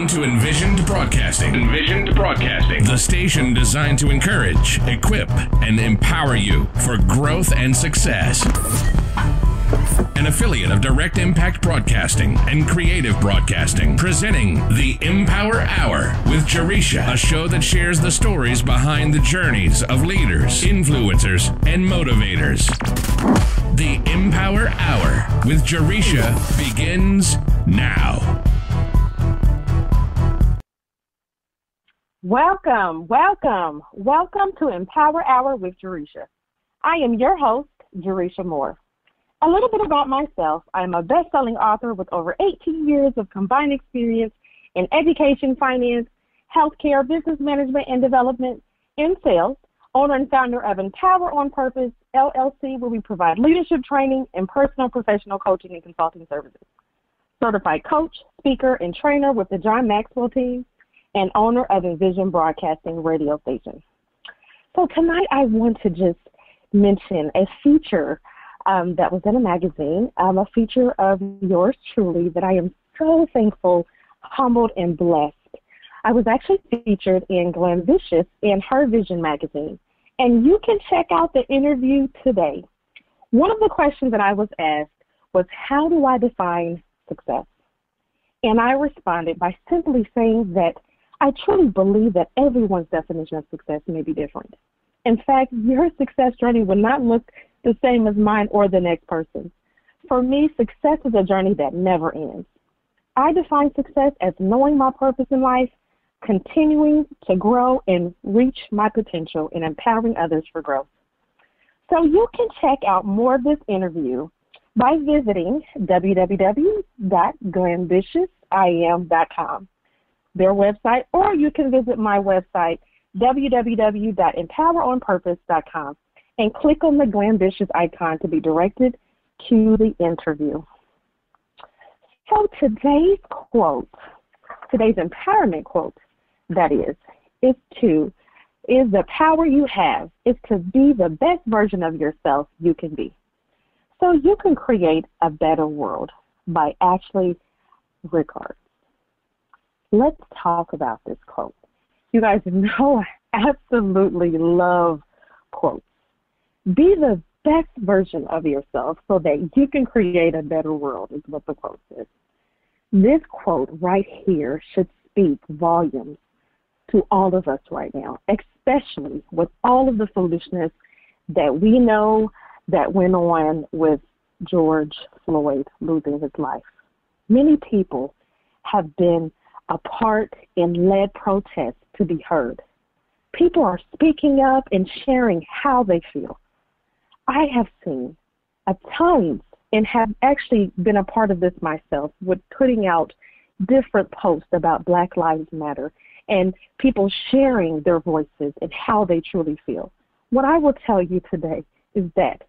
Welcome to Envisioned Broadcasting. Envisioned Broadcasting, the station designed to encourage, equip, and empower you for growth and success. An affiliate of Direct Impact Broadcasting and Creative Broadcasting, presenting the Empower Hour with Jaresha, a show that shares the stories behind the journeys of leaders, influencers, and motivators. The Empower Hour with Jaresha begins now. Welcome, welcome, welcome to Empower Hour with Jaresha. I am your host, Jaresha Moore. A little bit about myself. I am a best-selling author with over 18 years of combined experience in education, finance, healthcare, business management and development, and sales. Owner and founder of Empower on Purpose LLC, where we provide leadership training and personal professional coaching and consulting services. Certified coach, speaker, and trainer with the John Maxwell team and owner of Envision Broadcasting radio station. So tonight I want to just mention a feature um, that was in a magazine, um, a feature of yours truly that I am so thankful, humbled, and blessed. I was actually featured in Glambitious in Her Vision magazine, and you can check out the interview today. One of the questions that I was asked was, How do I define success? And I responded by simply saying that I truly believe that everyone's definition of success may be different. In fact, your success journey will not look the same as mine or the next person. For me, success is a journey that never ends. I define success as knowing my purpose in life, continuing to grow and reach my potential, and empowering others for growth. So you can check out more of this interview by visiting www.glambitiousiam.com their website, or you can visit my website, www.empoweronpurpose.com, and click on the Glambitious icon to be directed to the interview. So today's quote, today's empowerment quote, that is, is to, is the power you have is to be the best version of yourself you can be. So you can create a better world by Ashley Rickards let's talk about this quote. You guys know I absolutely love quotes. Be the best version of yourself so that you can create a better world, is what the quote says. This quote right here should speak volumes to all of us right now, especially with all of the foolishness that we know that went on with George Floyd losing his life. Many people have been a part in led protests to be heard. People are speaking up and sharing how they feel. I have seen at times and have actually been a part of this myself with putting out different posts about Black Lives Matter and people sharing their voices and how they truly feel. What I will tell you today is that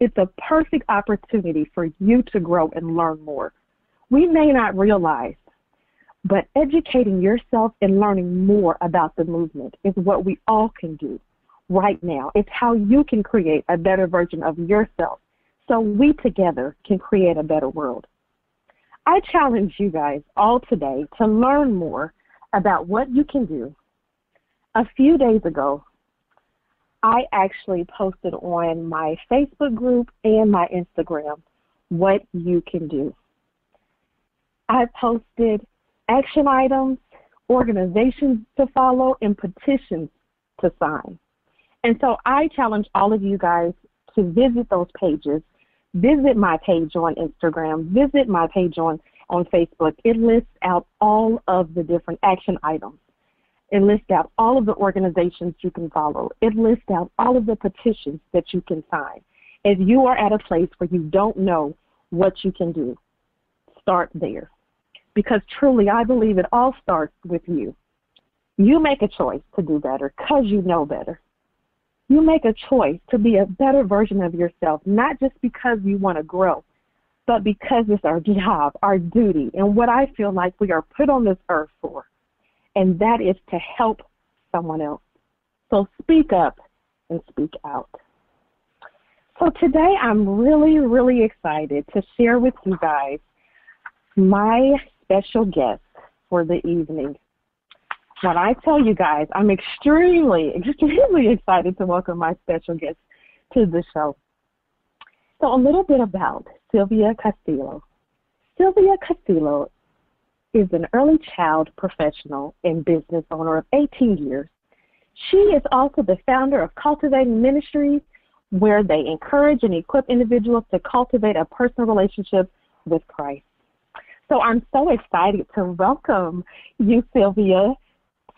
it's a perfect opportunity for you to grow and learn more. We may not realize but educating yourself and learning more about the movement is what we all can do right now. It's how you can create a better version of yourself so we together can create a better world. I challenge you guys all today to learn more about what you can do. A few days ago, I actually posted on my Facebook group and my Instagram what you can do. I posted action items, organizations to follow, and petitions to sign. And so I challenge all of you guys to visit those pages. Visit my page on Instagram, visit my page on, on Facebook. It lists out all of the different action items. It lists out all of the organizations you can follow. It lists out all of the petitions that you can sign. If you are at a place where you don't know what you can do, start there because truly I believe it all starts with you. You make a choice to do better because you know better. You make a choice to be a better version of yourself, not just because you want to grow, but because it's our job, our duty, and what I feel like we are put on this earth for, and that is to help someone else. So speak up and speak out. So today I'm really, really excited to share with you guys my special guest for the evening. When I tell you guys, I'm extremely, extremely excited to welcome my special guest to the show. So, a little bit about Sylvia Castillo. Sylvia Castillo is an early child professional and business owner of 18 years. She is also the founder of Cultivating Ministries, where they encourage and equip individuals to cultivate a personal relationship with Christ. So I'm so excited to welcome you, Sylvia,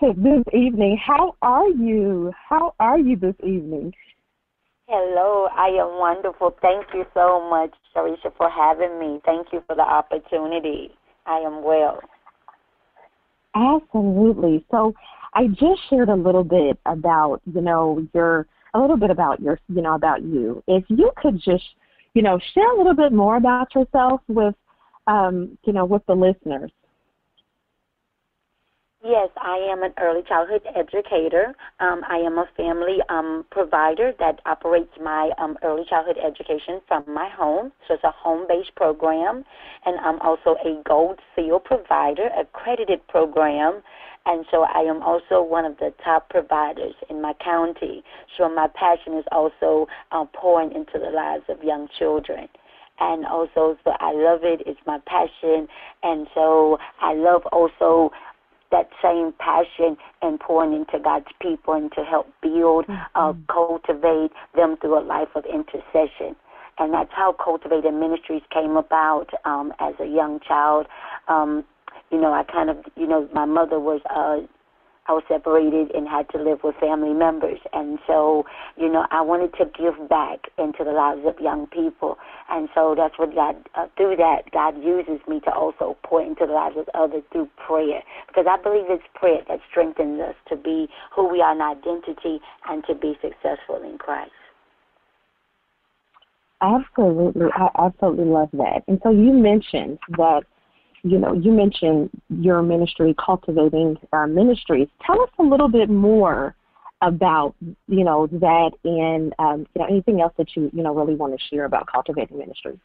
to this evening. How are you? How are you this evening? Hello, I am wonderful. Thank you so much, Sharisha, for having me. Thank you for the opportunity. I am well. Absolutely. So I just shared a little bit about, you know, your a little bit about your, you know, about you. If you could just, you know, share a little bit more about yourself with, um, you know, with the listeners. Yes, I am an early childhood educator. Um, I am a family um, provider that operates my um, early childhood education from my home. So it's a home based program. And I'm also a Gold Seal provider, accredited program. And so I am also one of the top providers in my county. So my passion is also uh, pouring into the lives of young children and also so I love it. It's my passion, and so I love also that same passion and pouring into God's people and to help build, uh, mm-hmm. uh, cultivate them through a life of intercession. And that's how Cultivated Ministries came about um, as a young child. Um, you know, I kind of, you know, my mother was uh, I was separated and had to live with family members. And so, you know, I wanted to give back into the lives of young people. And so that's what God, uh, through that, God uses me to also pour into the lives of others through prayer. Because I believe it's prayer that strengthens us to be who we are in identity and to be successful in Christ. Absolutely. I absolutely love that. And so you mentioned that you know, you mentioned your ministry, cultivating uh, ministries. Tell us a little bit more about, you know, that and um, you know anything else that you you know really want to share about cultivating ministries.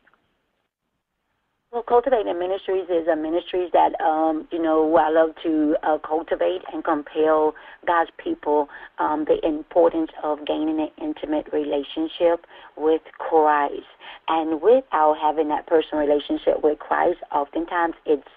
Well, Cultivating Ministries is a ministry that, um, you know, I love to uh, cultivate and compel God's people um, the importance of gaining an intimate relationship with Christ. And without having that personal relationship with Christ, oftentimes it's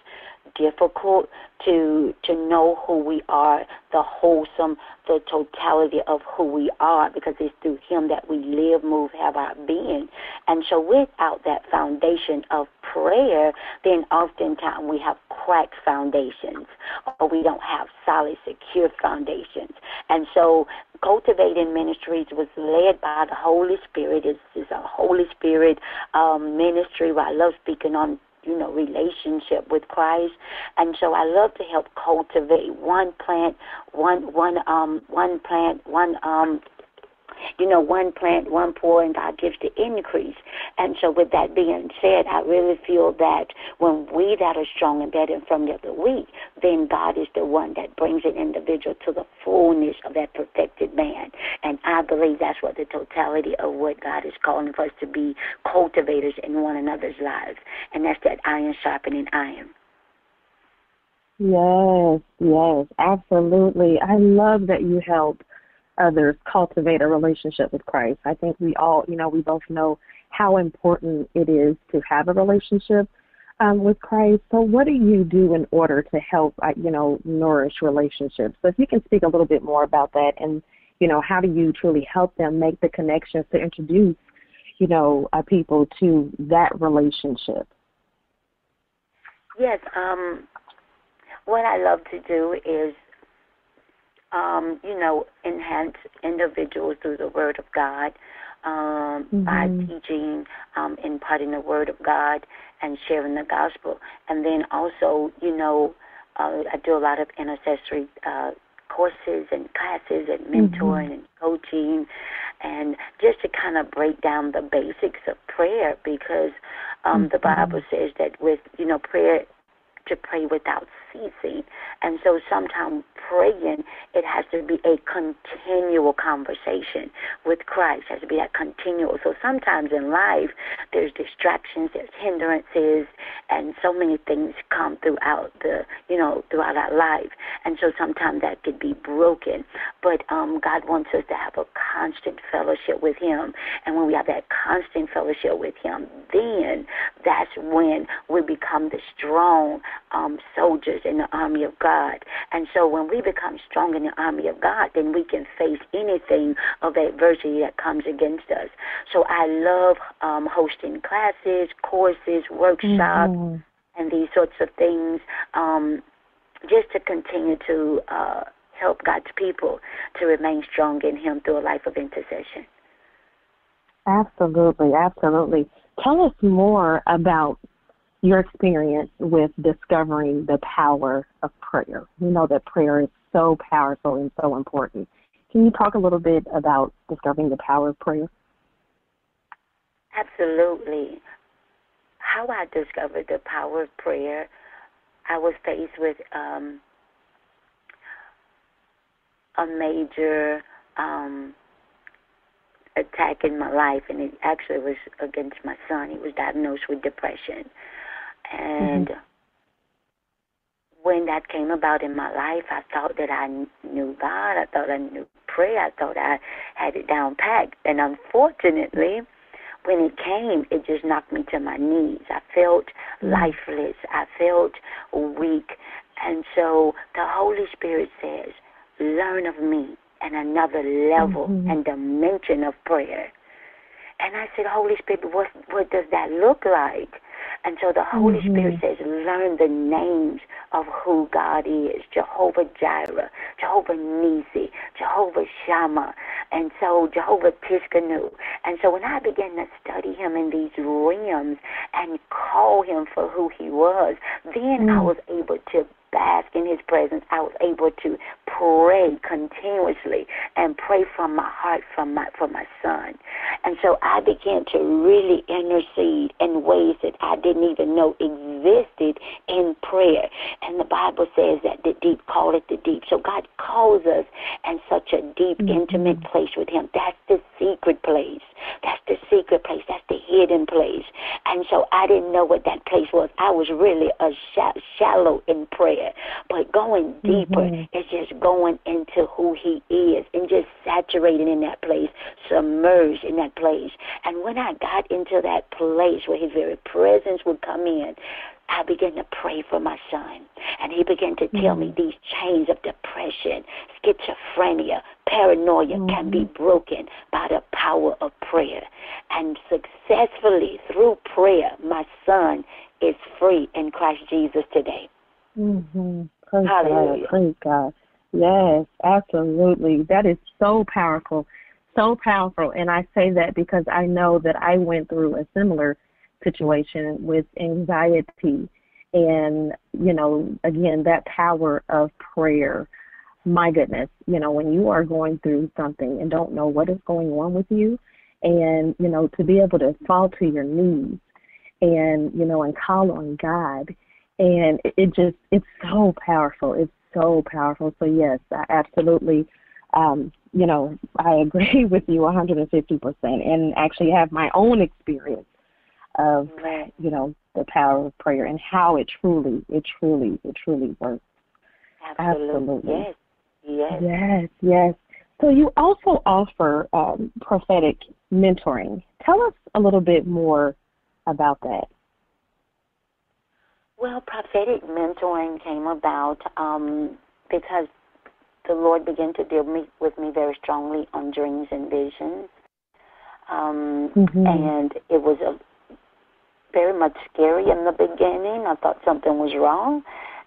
difficult to to know who we are, the wholesome, the totality of who we are, because it's through Him that we live, move, have our being. And so, without that foundation of prayer, then oftentimes we have cracked foundations, or we don't have solid, secure foundations. And so, cultivating ministries was led by the Holy Spirit. It's, it's a Holy Spirit um, ministry where I love speaking on you know, relationship with Christ. And so I love to help cultivate one plant, one one um one plant, one um you know, one plant, one pour, and God gives the increase. And so, with that being said, I really feel that when we that are strong and better from the other, weak, then God is the one that brings an individual to the fullness of that perfected man. And I believe that's what the totality of what God is calling for us to be cultivators in one another's lives. And that's that iron sharpening iron. Yes, yes, absolutely. I love that you help others cultivate a relationship with Christ. I think we all, you know, we both know how important it is to have a relationship um, with Christ. So, what do you do in order to help, uh, you know, nourish relationships? So, if you can speak a little bit more about that, and you know, how do you truly help them make the connections to introduce, you know, uh, people to that relationship? Yes. Um, what I love to do is um, you know, enhance individuals through the Word of God um, mm-hmm. by teaching, um, imparting the Word of God, and sharing the gospel. And then also, you know, uh, I do a lot of intercessory uh, courses and classes and mentoring mm-hmm. and coaching and just to kind of break down the basics of prayer because um mm-hmm. the bible says that with you know prayer to pray without ceasing. And so sometimes praying, it has to be a continual conversation with Christ. It has to be that continual. So sometimes in life, there's distractions, there's hindrances, and so many things come throughout the, you know, throughout our life. And so sometimes that could be broken. But um, God wants us to have a constant fellowship with Him. And when we have that constant fellowship with Him, then that's when we become the strong um, soldiers in the army of God. And so when we become strong in the army of God, then we can face anything of adversity that comes against us. So I love um, hosting classes, courses, workshops, mm-hmm. and these sorts of things um, just to continue to uh, help God's people to remain strong in Him through a life of intercession. Absolutely, absolutely. Tell us more about your experience with discovering the power of prayer. We know that prayer is so powerful and so important. Can you talk a little bit about discovering the power of prayer? Absolutely. How I discovered the power of prayer, I was faced with um, a major um, attack in my life, and it actually was against my son. He was diagnosed with depression. And mm-hmm. when that came about in my life, I thought that I knew God. I thought I knew prayer. I thought I had it down packed. And unfortunately, when it came, it just knocked me to my knees. I felt mm-hmm. lifeless. I felt weak. And so the Holy Spirit says, learn of me and another level mm-hmm. and dimension of prayer. And I said, Holy Spirit, what what does that look like? And so the Holy mm-hmm. Spirit says, learn the names of who God is Jehovah Jireh, Jehovah Nisi, Jehovah Shammah, and so Jehovah Tsidkenu. And so when I began to study him in these realms and call him for who he was, then mm. I was able to bask in his presence, I was able to pray continuously and pray from my heart from my for my son. And so I began to really intercede in ways that I didn't even know existed in prayer. And the Bible says that the deep call it the deep. So God calls us in such a deep, mm-hmm. intimate place with him. That's the secret place. That's the secret place. That's the hidden place. And so I didn't know what that place was. I was really a sh- shallow in prayer. But going deeper mm-hmm. is just going into who He is and just saturating in that place, submerged in that place. And when I got into that place where His very presence would come in, I began to pray for my son. And he began to tell mm-hmm. me these chains of depression, schizophrenia, paranoia mm-hmm. can be mm-hmm. broken by the power of prayer. And successfully, through prayer, my son is free in Christ Jesus today. Mm-hmm. Praise Hallelujah. God. Praise God. Yes, absolutely. That is so powerful. So powerful. And I say that because I know that I went through a similar situation with anxiety and, you know, again, that power of prayer. My goodness, you know, when you are going through something and don't know what is going on with you, and, you know, to be able to fall to your knees and, you know, and call on God and it just it's so powerful. It's so powerful. So yes, I absolutely. Um, you know, I agree with you 150%, and actually have my own experience of, you know, the power of prayer and how it truly, it truly, it truly works. Absolutely. Absolutely. Yes. Yes. Yes. Yes. So you also offer um, prophetic mentoring. Tell us a little bit more about that. Well, prophetic mentoring came about um, because the Lord began to deal me, with me very strongly on dreams and visions. Um, mm-hmm. And it was a, very much scary in the beginning. I thought something was wrong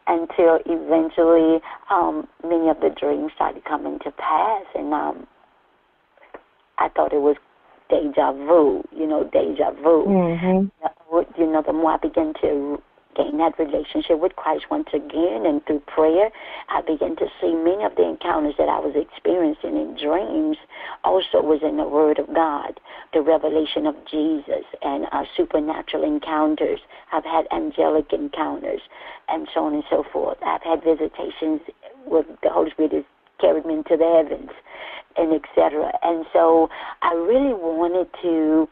until eventually um, many of the dreams started coming to pass. And um, I thought it was deja vu, you know, deja vu. Mm-hmm. You know, the more I began to gain that relationship with Christ once again. And through prayer, I began to see many of the encounters that I was experiencing in dreams also was in the Word of God, the revelation of Jesus, and uh, supernatural encounters. I've had angelic encounters, and so on and so forth. I've had visitations with the Holy Spirit has carried me into the heavens, and etc. And so I really wanted to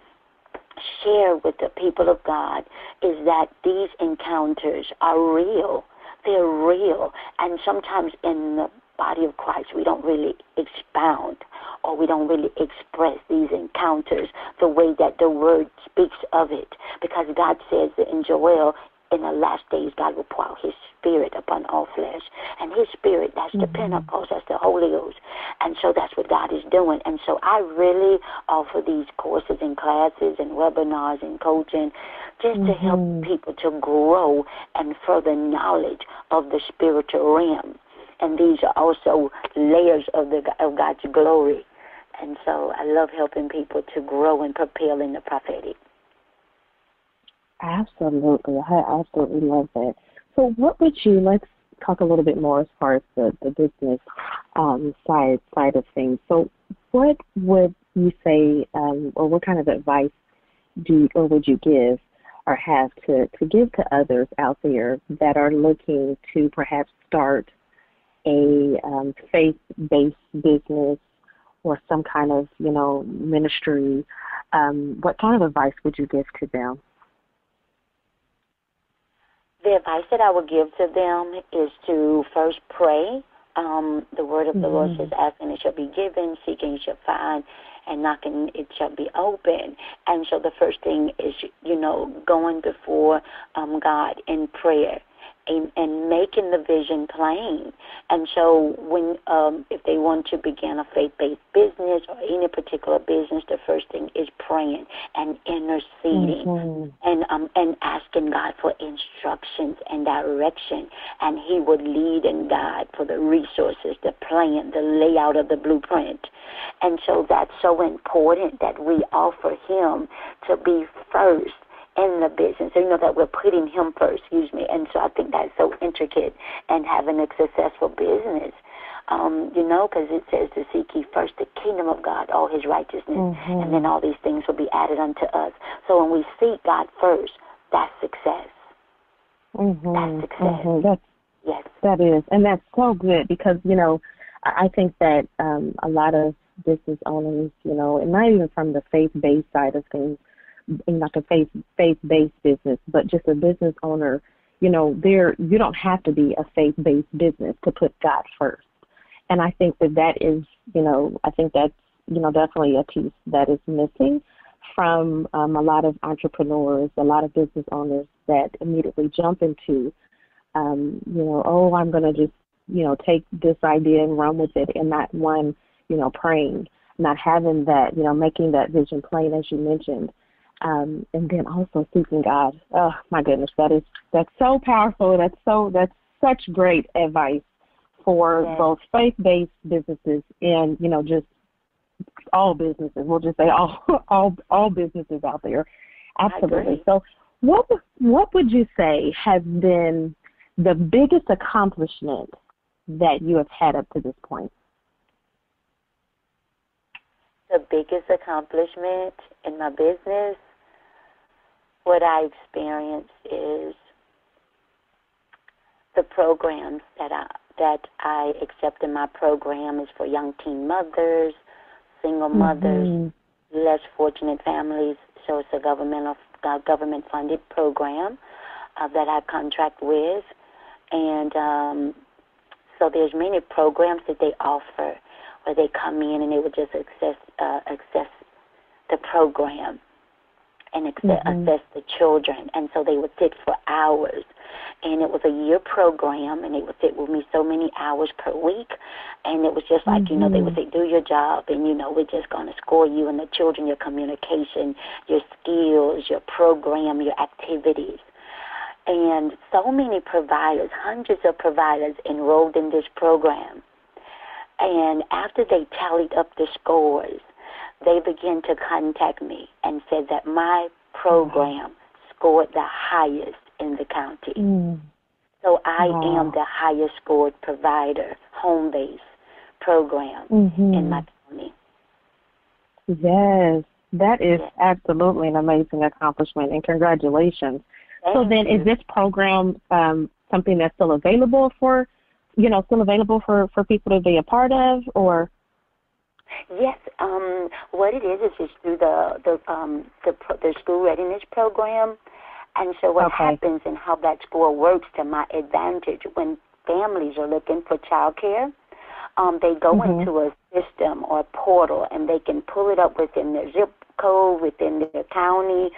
share with the people of God is that these encounters are real. They're real. And sometimes in the body of Christ, we don't really expound or we don't really express these encounters the way that the word speaks of it. Because God says in Joel, in the last days, God will pour out His Spirit upon all flesh. And His Spirit, that's mm-hmm. the Pentecost, that's the Holy Ghost. And so that's what God is doing. And so I really offer these courses and classes and webinars and coaching just mm-hmm. to help mm-hmm. people to grow and further knowledge of the spiritual realm. And these are also layers of the of God's glory. And so I love helping people to grow and propel in the prophetic. Absolutely. I absolutely love that. So what would you let's talk a little bit more as far as the, the business um, side side of things. So what would you say um, or what kind of advice do or would you give or have to, to give to others out there that are looking to perhaps start a um, faith based business or some kind of, you know, ministry, um, what kind of advice would you give to them? The advice that I would give to them is to first pray. Um, the word of the mm-hmm. Lord says, asking it shall be given, seeking shall find, and knocking it shall be open. And so the first thing is, you know, going before um, God in prayer and, and making the vision plain. And so, when um, if they want to begin a faith-based business or any particular business, the first thing is praying and interceding mm-hmm. and um, and asking God for instructions and direction, and He would lead and guide for the resources, the plan, the layout of the blueprint. And so that's so important that we offer Him to be first in the business. So, you know, that we're putting Him first, excuse me. And so I think that's so intricate and having a successful business. Um, you know, because it says to seek ye first the kingdom of God, all his righteousness, mm-hmm. and then all these things will be added unto us. So when we seek God first, that's success. Mm-hmm. That's success. Mm-hmm. That's, yes. That is. And that's so good because, you know, I think that um, a lot of business owners, you know, and not even from the faith based side of things, like a faith faith based business, but just a business owner, you know, there you don't have to be a faith based business to put God first. And I think that that is, you know, I think that's you know definitely a piece that is missing from um, a lot of entrepreneurs, a lot of business owners that immediately jump into, um, you know, oh, I'm going to just, you know, take this idea and run with it, and not one, you know, praying, not having that, you know, making that vision plain, as you mentioned, um, and then also seeking God. Oh my goodness, that is that's so powerful. That's so that's such great advice for yes. both faith-based businesses and you know just all businesses. We'll just say all all all businesses out there. Absolutely. So, what what would you say has been the biggest accomplishment that you have had up to this point? The biggest accomplishment in my business what I experience is the programs that I that I accept in my program is for young teen mothers, single mm-hmm. mothers, less fortunate families. So it's a governmental uh, government funded program uh, that I contract with, and um, so there's many programs that they offer where they come in and they would just access uh, access the program and assess, mm-hmm. assess the children. And so they would sit for hours. And it was a year program, and they would sit with me so many hours per week. And it was just like, mm-hmm. you know, they would mm-hmm. say, do your job, and, you know, we're just going to score you and the children, your communication, your skills, your program, your activities. And so many providers, hundreds of providers enrolled in this program. And after they tallied up the scores, they began to contact me and said that my program scored the highest in the county. Mm. So I wow. am the highest scored provider, home based program mm-hmm. in my county. Yes, that is yes. absolutely an amazing accomplishment, and congratulations. Thank so then, you. is this program um, something that's still available for you know still available for for people to be a part of or Yes, um, what it is is it's through the the um, the the school readiness program, and so what Okay. happens and how that score works to my advantage when families are looking for childcare, um, they go Mhm. into a system or a portal and they can pull it up within their zip code, within their county,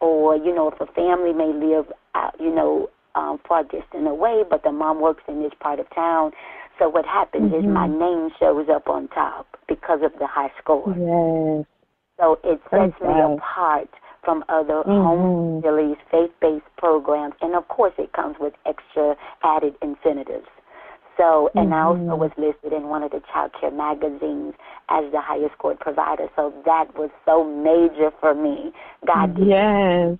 or you know if a family may live out, you know um, far distant away, but the mom works in this part of town. So what happens is Mhm. my name shows up on top because of the high score. yes So it sets me apart from other Mhm. home facilities, faith-based programs, and of course it comes with extra added incentives. So, and I also Mhm. was listed in one of the child care magazines as the highest scored provider. So that was so major for me. God did. yes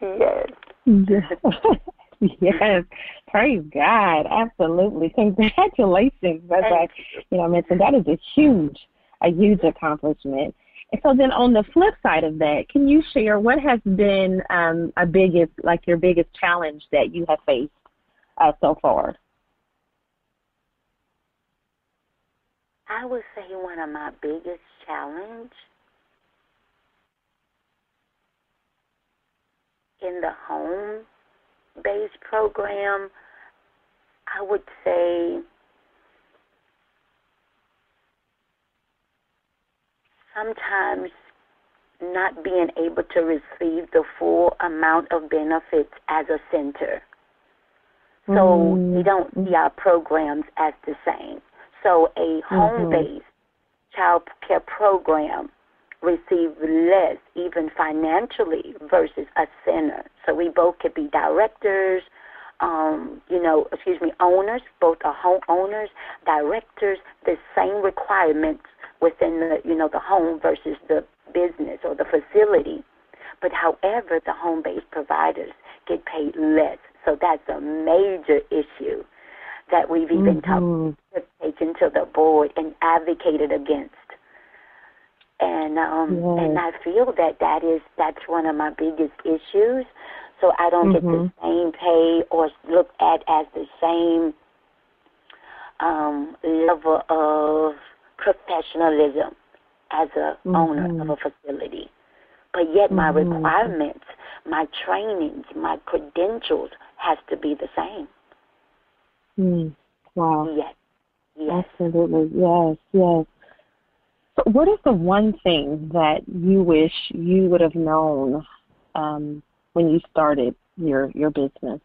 yes. yes. Praise God. Absolutely. Congratulations. As I you know mentioned, that is a huge, a huge accomplishment. And so then on the flip side of that, can you share what has been um a biggest like your biggest challenge that you have faced uh, so far? I would say one of my biggest challenge in the home based program, I would say sometimes not being able to receive the full amount of benefits as a center. So Mm. we don't see our programs as the same. So a home-based child care program receives less, even financially, versus a center. So we both could be directors, um, you know, excuse me, owners, both are home owners, directors, the same requirements within the, you know, the home versus the business or the facility. But however, the home-based providers get paid less. So that's a major issue that we've even Mhm. talked, taken to the board and advocated against. And um Yes. and I feel that that is that's one of my biggest issues. So I don't get the Mhm. same pay or looked at as the same um level of professionalism as a owner of a facility. But yet my Mhm. requirements, my trainings, my credentials has to be the same. Mm. Wow. Yes. Yes. Absolutely. Yes, yes. What is the one thing that you wish you would have known um, when you started your your business?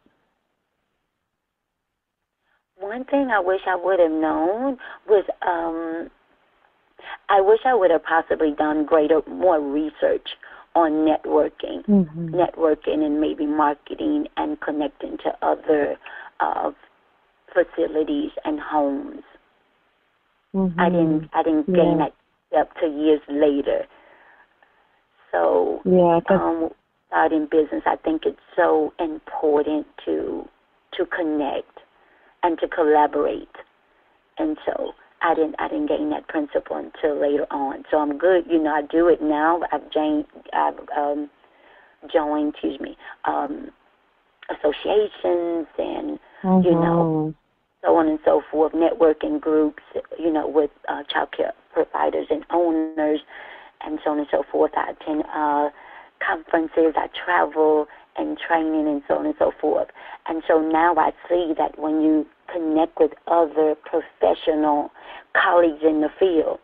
One thing I wish I would have known was um I wish I would have possibly done greater more research on networking. Mm-hmm. Networking and maybe marketing and connecting to other uh facilities and homes. Mm-hmm. I didn't I didn't gain Yeah. that step till years later. So Yeah, um, starting business, I think it's so important to to connect and to collaborate. And so I didn't I didn't gain that principle until later on. So I'm good. You know, I do it now. I've joined I've um, joined, excuse me, um, associations and you know Mhm. so on and so forth, networking groups, you know, with uh, child care providers and owners, and so on and so forth. I attend uh, conferences, I travel and training, and so on and so forth. And so now I see that when you connect with other professional colleagues in the field,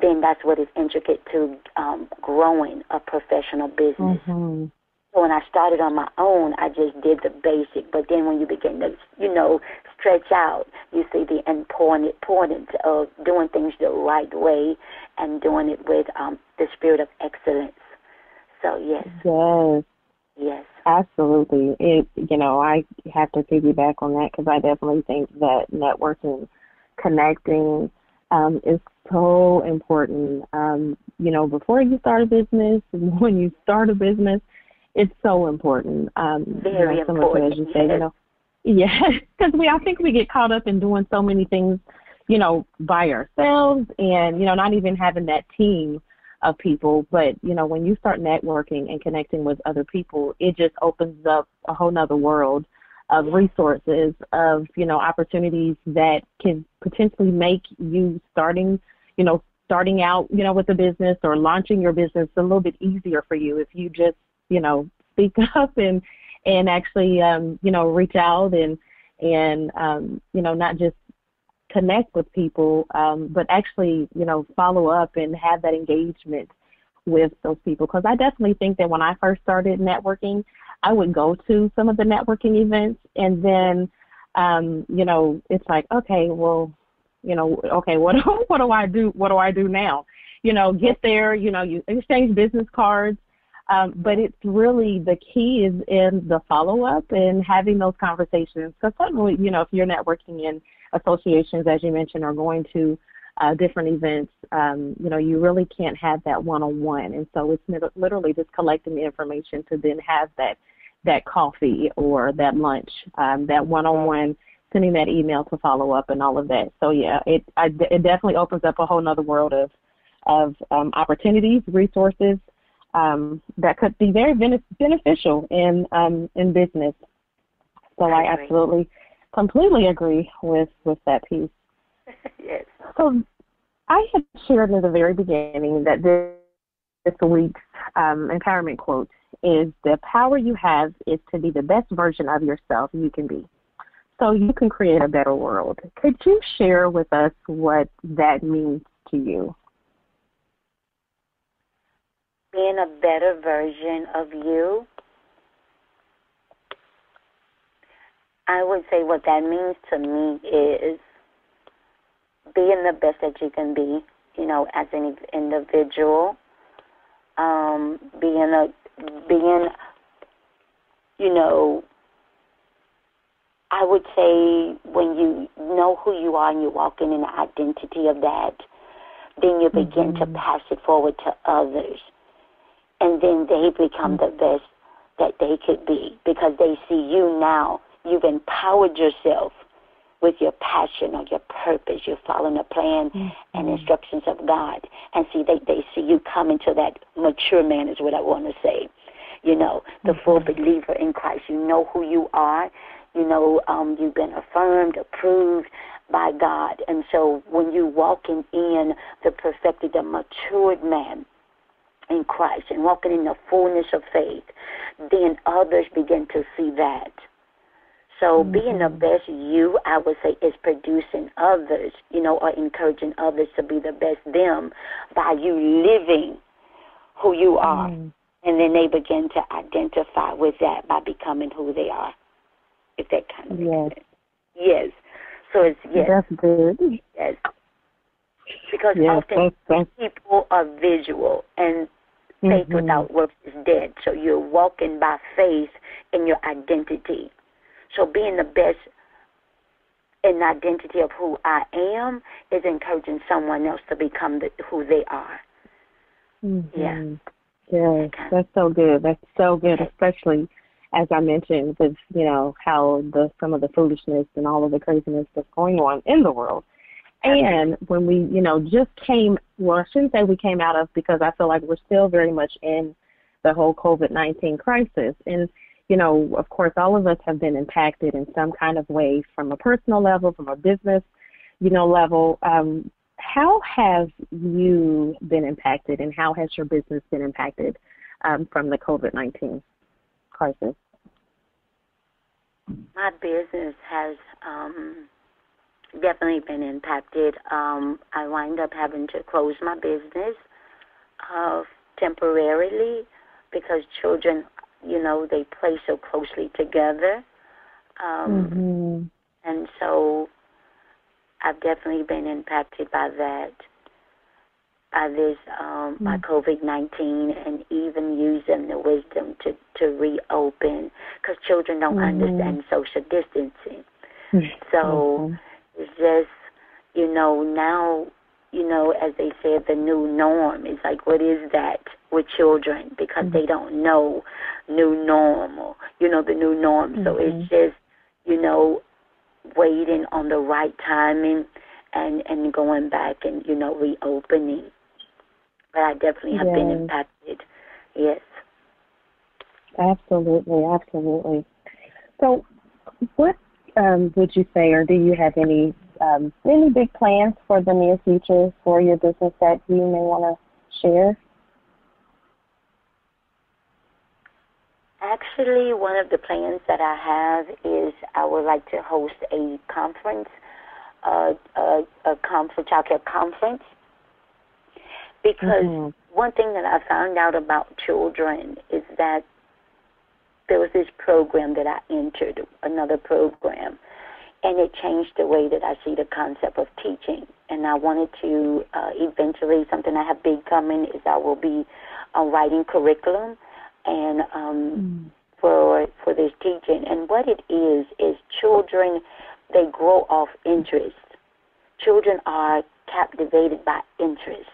then that's what is intricate to um, growing a professional business. Mhm. So when I started on my own, I just did the basic. But then when you begin to, you know, stretch out, you see the important importance of doing things the right way and doing it with um, the spirit of excellence. So yes, Yes, yes, absolutely. It you know I have to piggyback on that because I definitely think that networking, connecting, um, is so important. Um, you know, before you start a business, when you start a business, it's so important. Um, Very you know, to as you important, say, you know, yeah, because we I think we get caught up in doing so many things, you know, by ourselves, and you know, not even having that team of people. But you know, when you start networking and connecting with other people, it just opens up a whole nother world of resources, of you know opportunities that can potentially make you starting, you know, starting out, you know, with a business or launching your business a little bit easier for you if you just, you know, speak up and and actually, um, you know, reach out and and um, you know, not just connect with people, um, but actually, you know, follow up and have that engagement with those people. Because I definitely think that when I first started networking, I would go to some of the networking events, and then, um, you know, it's like, okay, well, you know, okay, what what do I do? What do I do now? You know, get there. You know, you exchange business cards. Um, but it's really the key is in the follow up and having those conversations. Because certainly, you know, if you're networking in associations, as you mentioned, or going to uh, different events, um, you know, you really can't have that one on one. And so it's literally just collecting the information to then have that that coffee or that lunch, um, that one on one, sending that email to follow up and all of that. So yeah, it I, it definitely opens up a whole other world of of um, opportunities, resources um, that could be very beneficial in um, in business. So I, I absolutely completely agree with with that piece. yes. So I had shared in the very beginning that this, this week's um, empowerment quote is the power you have is to be the best version of yourself you can be. So you can create a better world. Could you share with us what that means to you? Being a better version of you? I would say what that means to me is being the best that you can be, you know, as an individual, um, being a being, you know, I would say when you know who you are and you're walking in the identity of that, then you begin mm-hmm. to pass it forward to others, and then they become mm-hmm. the best that they could be because they see you now You've empowered yourself with your passion or your purpose. You're following the plan mm-hmm. and instructions of God. And see, they, they see you coming to that mature man, is what I want to say. You know, the mm-hmm. full believer in Christ. You know who you are. You know, um, you've been affirmed, approved by God. And so when you're walking in the perfected, the matured man, in Christ and walking in the fullness of faith, then others begin to see that. So mm-hmm. being the best you, I would say, is producing others, you know, or encouraging others to be the best them by you living who you are. Mm-hmm. And then they begin to identify with that by becoming who they are. If that kind of yes. sense. Yes. So it's yes. That's good. Yes. Because yes, often that's, that's... people are visual and faith mm-hmm. without works is dead. So you're walking by faith in your identity. So being the best in the identity of who I am is encouraging someone else to become the, who they are. Mm-hmm. Yeah. Yeah, that's so good. That's so good, especially as I mentioned with you know how the some of the foolishness and all of the craziness that's going on in the world. And when we, you know, just came, well, I shouldn't say we came out of because I feel like we're still very much in the whole COVID 19 crisis. And you know, of course, all of us have been impacted in some kind of way from a personal level, from a business, you know, level. Um, how have you been impacted, and how has your business been impacted um, from the COVID nineteen crisis? My business has um, definitely been impacted. Um, I wind up having to close my business uh, temporarily because children you know, they play so closely together. Um, mm-hmm. And so I've definitely been impacted by that, by this, um, mm-hmm. by COVID 19, and even using the wisdom to, to reopen because children don't mm-hmm. understand social distancing. Mm-hmm. So it's just, you know, now you know, as they said, the new norm. It's like, what is that with children? Because mm-hmm. they don't know new norm or, you know, the new norm. Mm-hmm. So it's mm-hmm. just, you know, waiting on the right timing and, and going back and, you know, reopening. But I definitely have yes. been impacted. Yes. Absolutely, absolutely. So what um, would you say, or do you have any um, any big plans for the near future for your business that you may want to share? Actually, one of the plans that I have is I would like to host a conference, uh, a, a conference, childcare conference, because mm-hmm. one thing that I found out about children is that there was this program that I entered, another program, and it changed the way that I see the concept of teaching. And I wanted to uh, eventually, something I have big coming is I will be uh, writing curriculum and um, mm. for for this teaching. And what it is is children they grow off interest. Children are captivated by interest.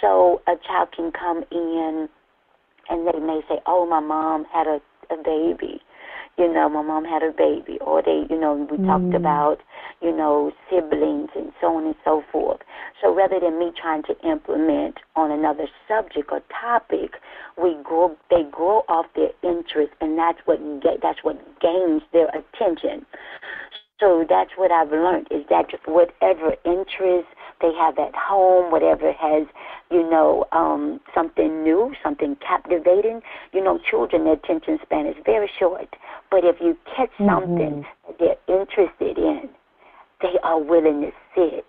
So a child can come in and they may say, "Oh, my mom had a, a baby," you know, my mom had a baby, or they, you know, we mm. talked about, you know, siblings and so on and so forth. So rather than me trying to implement on another subject or topic, we grow, they grow off their interest, and that's what get, that's what gains their attention. So that's what I've learned is that whatever interest they have at home, whatever has, you know, um, something new, something captivating. You know, children, their attention span is very short. But if you catch mm-hmm. something that they're interested in, they are willing to sit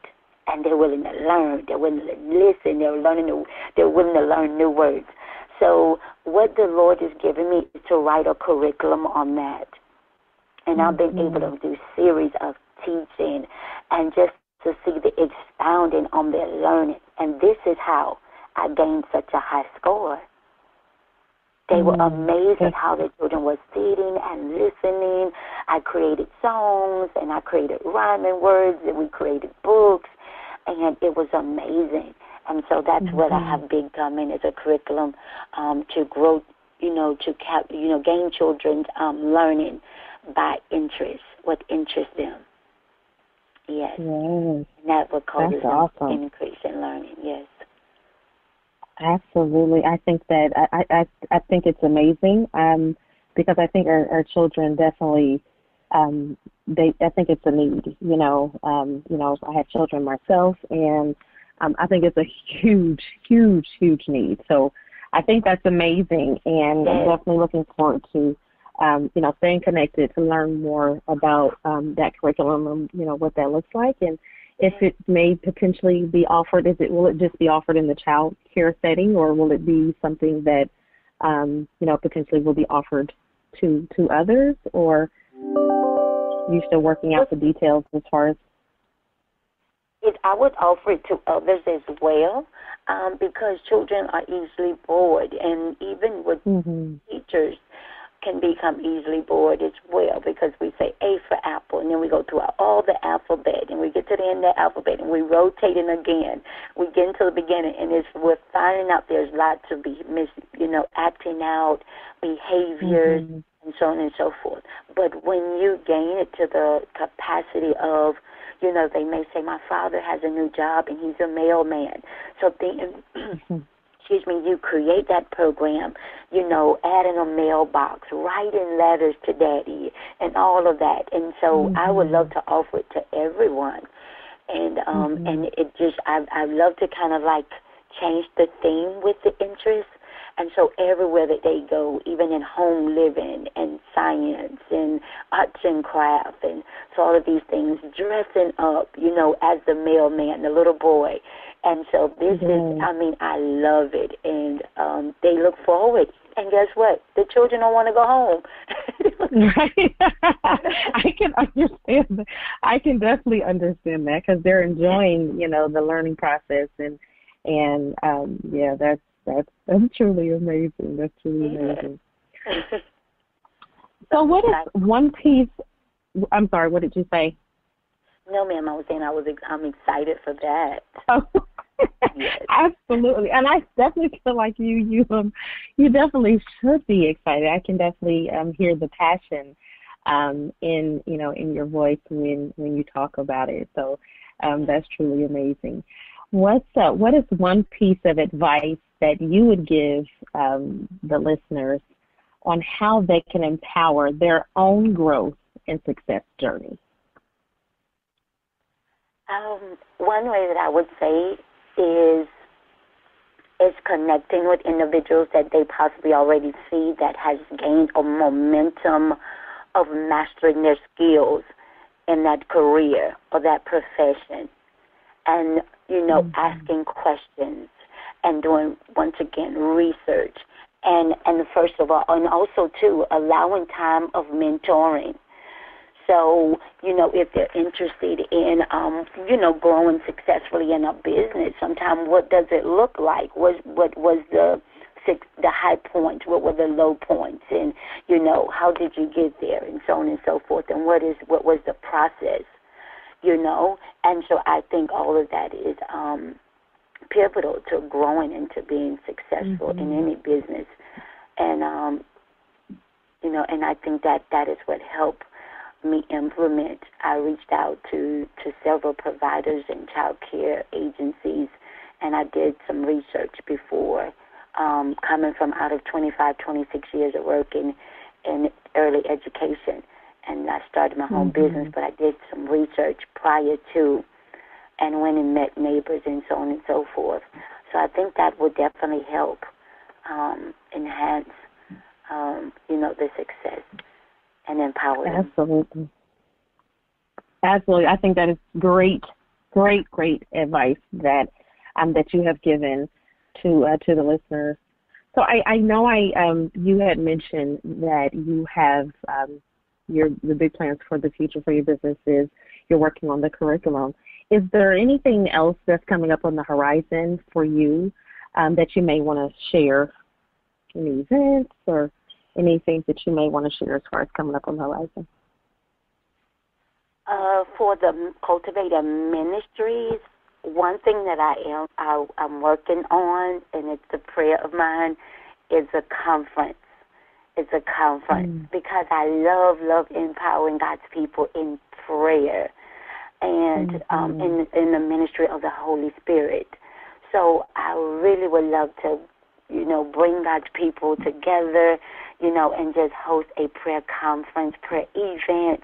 and they're willing to learn. They're willing to listen. They're learning. New, they're willing to learn new words. So what the Lord has given me is to write a curriculum on that, and mm-hmm. I've been able to do series of teaching and just to see the expounding on their learning. And this is how I gained such a high score. They were mm. amazed at how the children were sitting and listening. I created songs and I created rhyming words and we created books and it was amazing. And so that's mm-hmm. what I mm-hmm. have big coming as a curriculum um, to grow, you know, to cap, you know, gain children's um, learning by interest, what interests them. Yes. Yes. And that will cause That's awesome. increase in learning. Yes. Absolutely. I think that I, I I think it's amazing. Um because I think our, our children definitely um they I think it's a need, you know. Um, you know, I have children myself and um I think it's a huge, huge, huge need. So I think that's amazing and yes. I'm definitely looking forward to um, you know, staying connected to learn more about um, that curriculum and you know what that looks like, and if it may potentially be offered. Is it will it just be offered in the child care setting, or will it be something that um, you know potentially will be offered to to others, or you still working out the details as far as it, I would offer it to others as well um, because children are easily bored, and even with mm-hmm. teachers, can become easily bored as well because we say A for apple and then we go through all the alphabet and we get to the end of the alphabet and we rotate it again. We get into the beginning and it's we're finding out there's lots of be mis you know, acting out behaviors mm-hmm. and so on and so forth. But when you gain it to the capacity of you know, they may say, My father has a new job and he's a mailman. So then excuse me, you create that program, you know, adding a mailbox, writing letters to daddy, and all of that. And so mm-hmm. I would love to offer it to everyone. And um mm-hmm. and it just I I love to kind of like change the theme with the interest. And so everywhere that they go, even in home living and science and arts and craft and so all of these things, dressing up, you know, as the mailman, the little boy, and so this mm-hmm. is, I mean, I love it, and um, they look forward. And guess what? The children don't want to go home. I can understand. That. I can definitely understand that because they're enjoying, you know, the learning process, and and um, yeah, that's that's that's truly amazing. That's truly amazing. so, what is one piece? I'm sorry. What did you say? No, ma'am. I was saying I was. I'm excited for that. Oh, absolutely. And I definitely feel like you. You um, you definitely should be excited. I can definitely um hear the passion, um, in you know in your voice when when you talk about it. So, um, that's truly amazing. What's uh, what is one piece of advice that you would give um, the listeners on how they can empower their own growth and success journey? Um, one way that I would say is is connecting with individuals that they possibly already see that has gained a momentum of mastering their skills in that career or that profession. And you know mm-hmm. asking questions and doing once again research. And and first of all and also too allowing time of mentoring so, you know, if they're interested in, um, you know, growing successfully in a business, sometimes what does it look like? What what was the the high points? What were the low points? And you know, how did you get there? And so on and so forth. And what is what was the process? You know, and so I think all of that is um, pivotal to growing and to being successful mm-hmm. in any business. And um, you know, and I think that that is what helped me implement, I reached out to, to several providers and child care agencies, and I did some research before. Um, coming from out of 25, 26 years of work in, in early education, and I started my mm-hmm. business, but I did some research prior to, and went and met neighbors and so on and so forth. So I think that would definitely help um, enhance, um, you know, the success and empower them. Absolutely. Absolutely. I think that is great, great, great advice that um, that you have given to uh, to the listeners. So I, I know I um, you had mentioned that you have um, your the big plans for the future for your business is you're working on the curriculum. Is there anything else that's coming up on the horizon for you um, that you may want to share? Any events or anything that you may want to share as far as coming up on the horizon? Uh, for the Cultivator Ministries, one thing that I am I, I'm working on, and it's a prayer of mine, is a conference. It's a conference mm. because I love love empowering God's people in prayer and mm-hmm. um, in in the ministry of the Holy Spirit. So I really would love to, you know, bring God's people together you know, and just host a prayer conference, prayer event,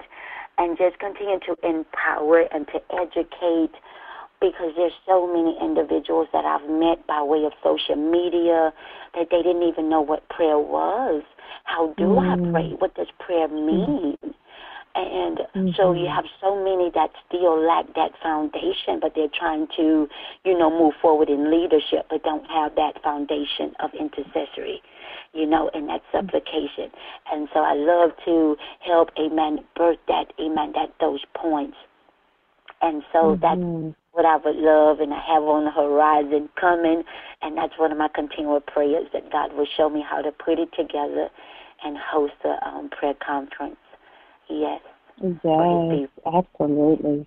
and just continue to empower and to educate because there's so many individuals that I've met by way of social media that they didn't even know what prayer was. How do mm. I pray? What does prayer mean? And mm-hmm. so you have so many that still lack that foundation, but they're trying to, you know, move forward in leadership, but don't have that foundation of intercessory you know, in that supplication. And so I love to help, amen, birth that, amen, that those points. And so mm-hmm. that's what I would love and I have on the horizon coming. And that's one of my continual prayers that God will show me how to put it together and host a um, prayer conference. Yes. Yes, absolutely.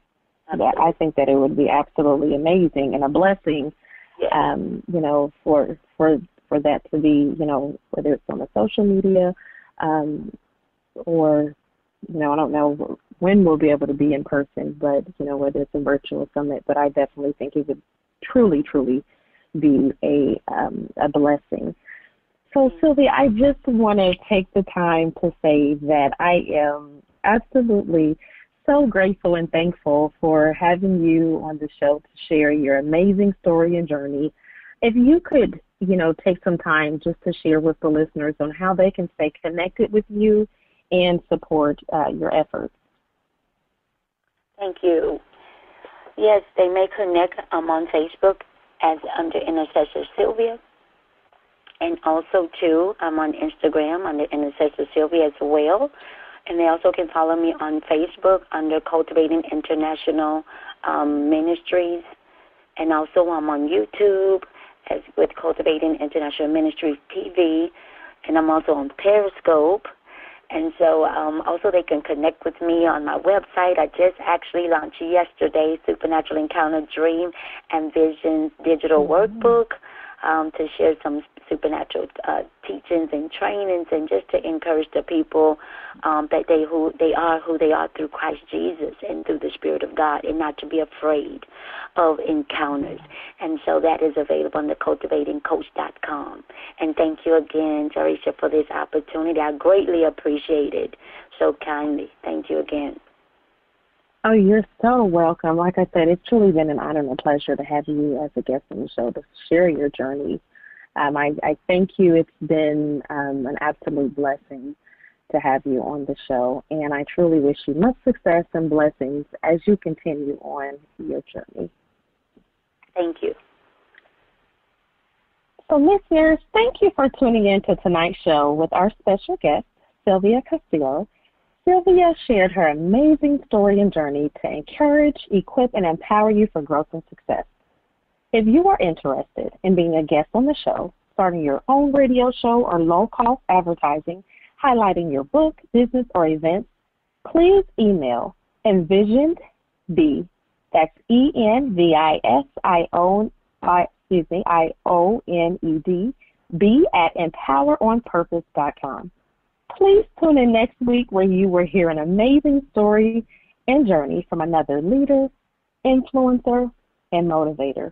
Yeah, I think that it would be absolutely amazing and a blessing, yes. um, you know, for for for that to be, you know, whether it's on the social media, um, or, you know, I don't know when we'll be able to be in person, but, you know, whether it's a virtual summit, but I definitely think it would truly, truly be a, um, a blessing. So, Sylvia, I just want to take the time to say that I am absolutely so grateful and thankful for having you on the show to share your amazing story and journey. If you could you know, take some time just to share with the listeners on how they can stay connected with you and support uh, your efforts. Thank you. Yes, they may connect um, on Facebook as under Intercessor Sylvia. And also, too, I'm on Instagram under Intercessor Sylvia as well. And they also can follow me on Facebook under Cultivating International um, Ministries. And also, I'm on YouTube as with Cultivating International Ministries TV, and I'm also on Periscope. And so um, also they can connect with me on my website. I just actually launched yesterday Supernatural Encounter Dream and Vision Digital mm-hmm. Workbook um, to share some supernatural uh, teachings and trainings, and just to encourage the people um, that they who they are who they are through Christ Jesus and through the Spirit of God, and not to be afraid of encounters. And so that is available on the cultivatingcoach.com. And thank you again, Jaresha, for this opportunity. I greatly appreciate it so kindly. Thank you again. Oh, you're so welcome. Like I said, it's truly been an honor and a pleasure to have you as a guest on the show to share your journey. Um, I, I thank you. It's been um, an absolute blessing to have you on the show, and I truly wish you much success and blessings as you continue on your journey. Thank you. So, listeners, thank you for tuning in to tonight's show with our special guest, Sylvia Castillo Sylvia shared her amazing story and journey to encourage, equip, and empower you for growth and success. If you are interested in being a guest on the show, starting your own radio show or low cost advertising, highlighting your book, business, or events, please email envisioned b that's E N V I S I O excuse me I O N E D b at empoweronpurpose.com. Please tune in next week where you will hear an amazing story and journey from another leader, influencer, and motivator.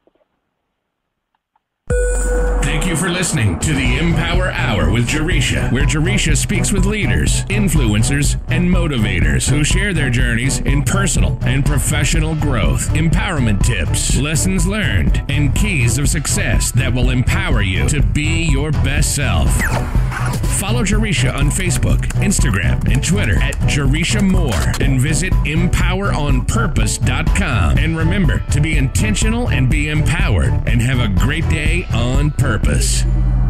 Thank you for listening to the Empower Hour with Jaresha, where Jaresha speaks with leaders, influencers, and motivators who share their journeys in personal and professional growth, empowerment tips, lessons learned, and keys of success that will empower you to be your best self. Follow Jaresha on Facebook, Instagram, and Twitter at Jaresha Moore and visit empoweronpurpose.com. And remember to be intentional and be empowered and have a great day on purpose illness.